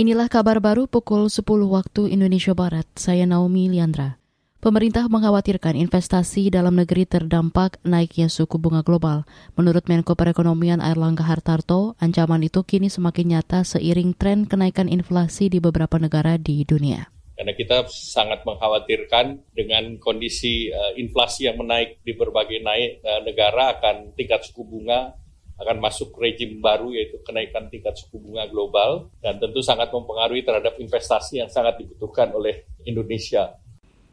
Inilah kabar baru pukul 10 waktu Indonesia Barat. Saya Naomi Liandra. Pemerintah mengkhawatirkan investasi dalam negeri terdampak naiknya suku bunga global. Menurut Menko Perekonomian Airlangga Hartarto, ancaman itu kini semakin nyata seiring tren kenaikan inflasi di beberapa negara di dunia. Karena kita sangat mengkhawatirkan dengan kondisi uh, inflasi yang menaik di berbagai naik uh, negara akan tingkat suku bunga akan masuk rejim baru yaitu kenaikan tingkat suku bunga global dan tentu sangat mempengaruhi terhadap investasi yang sangat dibutuhkan oleh Indonesia.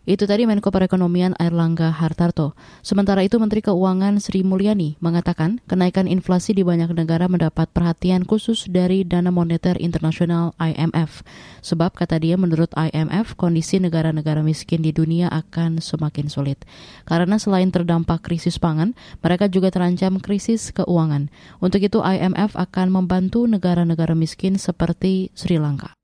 Itu tadi Menko Perekonomian Airlangga Hartarto. Sementara itu Menteri Keuangan Sri Mulyani mengatakan kenaikan inflasi di banyak negara mendapat perhatian khusus dari Dana Moneter Internasional IMF. Sebab kata dia menurut IMF kondisi negara-negara miskin di dunia akan semakin sulit. Karena selain terdampak krisis pangan, mereka juga terancam krisis keuangan. Untuk itu IMF akan membantu negara-negara miskin seperti Sri Lanka.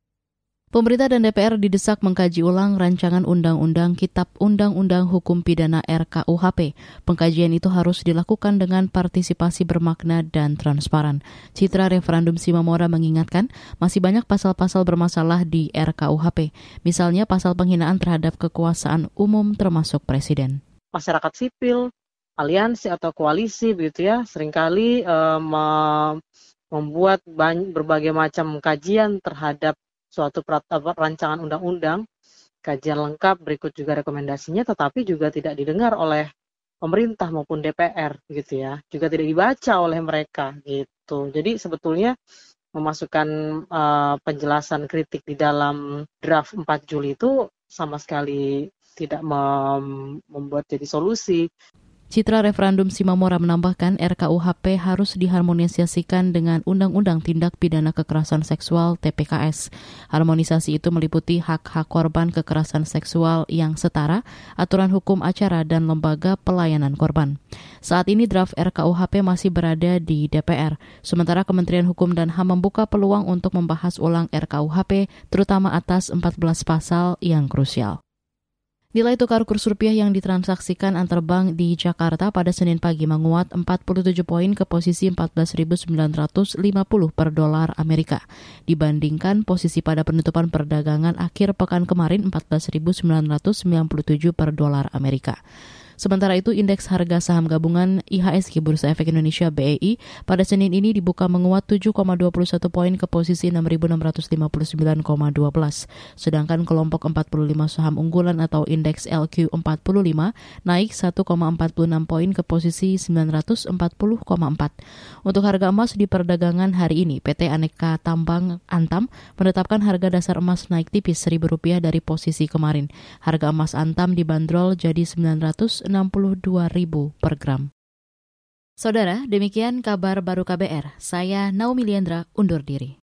Pemerintah dan DPR didesak mengkaji ulang rancangan undang-undang Kitab Undang-Undang Hukum Pidana RKUHP. Pengkajian itu harus dilakukan dengan partisipasi bermakna dan transparan. Citra referendum Simamora mengingatkan masih banyak pasal-pasal bermasalah di RKUHP, misalnya pasal penghinaan terhadap kekuasaan umum termasuk presiden. Masyarakat sipil, aliansi atau koalisi begitu ya, sering kali uh, membuat berbagai macam kajian terhadap suatu rancangan undang-undang, kajian lengkap, berikut juga rekomendasinya, tetapi juga tidak didengar oleh pemerintah maupun DPR gitu ya, juga tidak dibaca oleh mereka gitu. Jadi sebetulnya memasukkan uh, penjelasan kritik di dalam draft 4 Juli itu sama sekali tidak mem membuat jadi solusi. Citra referendum Simamora menambahkan RKUHP harus diharmonisasikan dengan Undang-Undang Tindak Pidana Kekerasan Seksual TPKS. Harmonisasi itu meliputi hak-hak korban kekerasan seksual yang setara, aturan hukum acara, dan lembaga pelayanan korban. Saat ini draft RKUHP masih berada di DPR, sementara Kementerian Hukum dan HAM membuka peluang untuk membahas ulang RKUHP, terutama atas 14 pasal yang krusial. Nilai tukar kurs rupiah yang ditransaksikan antar bank di Jakarta pada Senin pagi menguat 47 poin ke posisi 14.950 per dolar Amerika dibandingkan posisi pada penutupan perdagangan akhir pekan kemarin 14.997 per dolar Amerika. Sementara itu, indeks harga saham gabungan IHSG Bursa Efek Indonesia BEI pada Senin ini dibuka menguat 7,21 poin ke posisi 6.659,12. Sedangkan kelompok 45 saham unggulan atau indeks LQ45 naik 1,46 poin ke posisi 940,4. Untuk harga emas di perdagangan hari ini, PT Aneka Tambang Antam menetapkan harga dasar emas naik tipis Rp1.000 dari posisi kemarin. Harga emas Antam dibanderol jadi 900 ribu per gram. Saudara, demikian kabar baru KBR. Saya Naomi Liandra undur diri.